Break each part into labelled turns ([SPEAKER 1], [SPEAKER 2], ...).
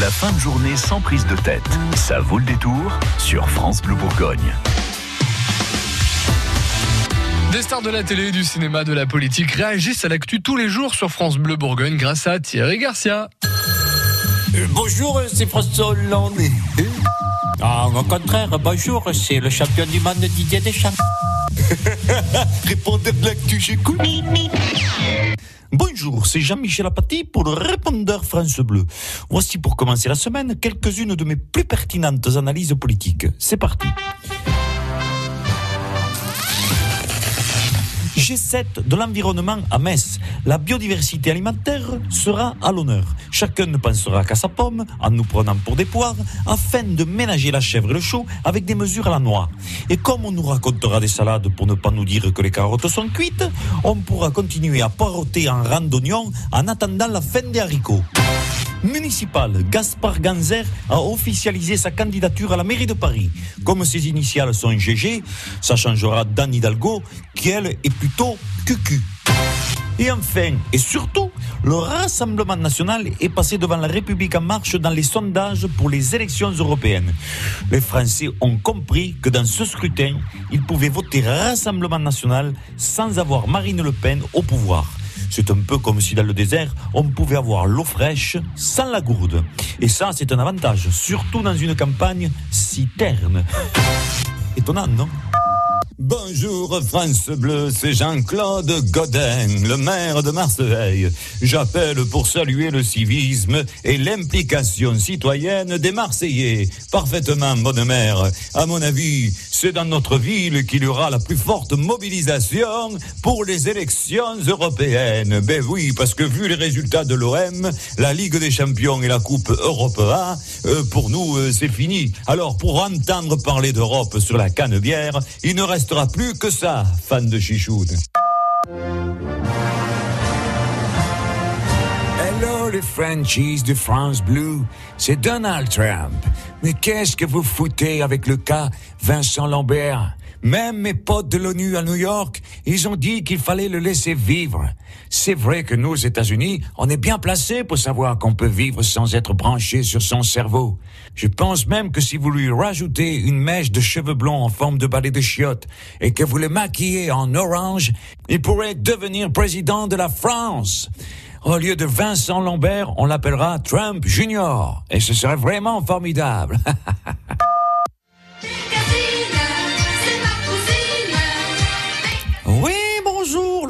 [SPEAKER 1] La fin de journée sans prise de tête. Ça vaut le détour sur France Bleu Bourgogne.
[SPEAKER 2] Des stars de la télé, du cinéma, de la politique réagissent à l'actu tous les jours sur France Bleu Bourgogne grâce à Thierry Garcia.
[SPEAKER 3] Euh, bonjour, c'est François Hollande. Ah, au contraire, bonjour, c'est le champion du monde Didier Deschamps.
[SPEAKER 4] Répondez de l'actu, j'écoute. Bonjour, c'est Jean-Michel Apathy pour le répondeur France Bleu. Voici pour commencer la semaine quelques-unes de mes plus pertinentes analyses politiques. C'est parti. G7 de l'environnement à Metz. La biodiversité alimentaire sera à l'honneur. Chacun ne pensera qu'à sa pomme, en nous prenant pour des poires, afin de ménager la chèvre et le chou avec des mesures à la noix. Et comme on nous racontera des salades pour ne pas nous dire que les carottes sont cuites, on pourra continuer à poireauter en rang d'oignons en attendant la fin des haricots municipal, Gaspard Ganzer a officialisé sa candidature à la mairie de Paris. Comme ses initiales sont GG, ça changera d'Anne Hidalgo, qui elle est plutôt QQ. Et enfin, et surtout, le Rassemblement national est passé devant la République en marche dans les sondages pour les élections européennes. Les Français ont compris que dans ce scrutin, ils pouvaient voter Rassemblement national sans avoir Marine Le Pen au pouvoir. C'est un peu comme si dans le désert, on pouvait avoir l'eau fraîche sans la gourde. Et ça, c'est un avantage, surtout dans une campagne si terne. Étonnant, non?
[SPEAKER 5] Bonjour France Bleu, c'est Jean-Claude Godin, le maire de Marseille. J'appelle pour saluer le civisme et l'implication citoyenne des Marseillais. Parfaitement, bonne mère. À mon avis, c'est dans notre ville qu'il y aura la plus forte mobilisation pour les élections européennes. Ben oui, parce que vu les résultats de l'OM, la Ligue des Champions et la Coupe Europe euh, pour nous, euh, c'est fini. Alors, pour entendre parler d'Europe sur la canne bière, il ne reste plus que ça, fan de chichoune.
[SPEAKER 6] Hello les Frenchies de France Blue, c'est Donald Trump. Mais qu'est-ce que vous foutez avec le cas Vincent Lambert? Même mes potes de l'ONU à New York, ils ont dit qu'il fallait le laisser vivre. C'est vrai que nous, États-Unis, on est bien placés pour savoir qu'on peut vivre sans être branché sur son cerveau. Je pense même que si vous lui rajoutez une mèche de cheveux blonds en forme de balai de chiottes et que vous le maquillez en orange, il pourrait devenir président de la France. Au lieu de Vincent Lambert, on l'appellera Trump Junior. Et ce serait vraiment formidable.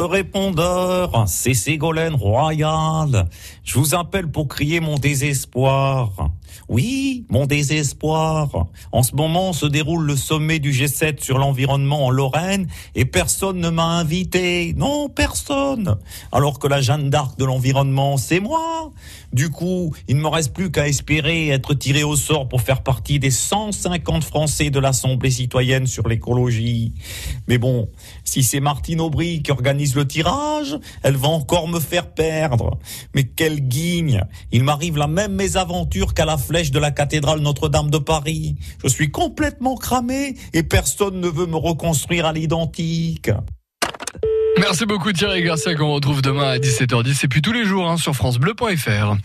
[SPEAKER 4] répondeur. C'est Ségolène Royal. Je vous appelle pour crier mon désespoir. Oui, mon désespoir. En ce moment se déroule le sommet du G7 sur l'environnement en Lorraine et personne ne m'a invité. Non, personne. Alors que la Jeanne d'Arc de l'environnement, c'est moi. Du coup, il ne me reste plus qu'à espérer être tiré au sort pour faire partie des 150 Français de l'Assemblée citoyenne sur l'écologie. Mais bon, si c'est Martine Aubry qui organise tirage, elle va encore me faire perdre. Mais quelle guigne Il m'arrive la même mésaventure qu'à la flèche de la cathédrale Notre-Dame de Paris. Je suis complètement cramé et personne ne veut me reconstruire à l'identique.
[SPEAKER 2] Merci beaucoup Thierry Garcia qu'on retrouve demain à 17h10 et puis tous les jours hein, sur francebleu.fr.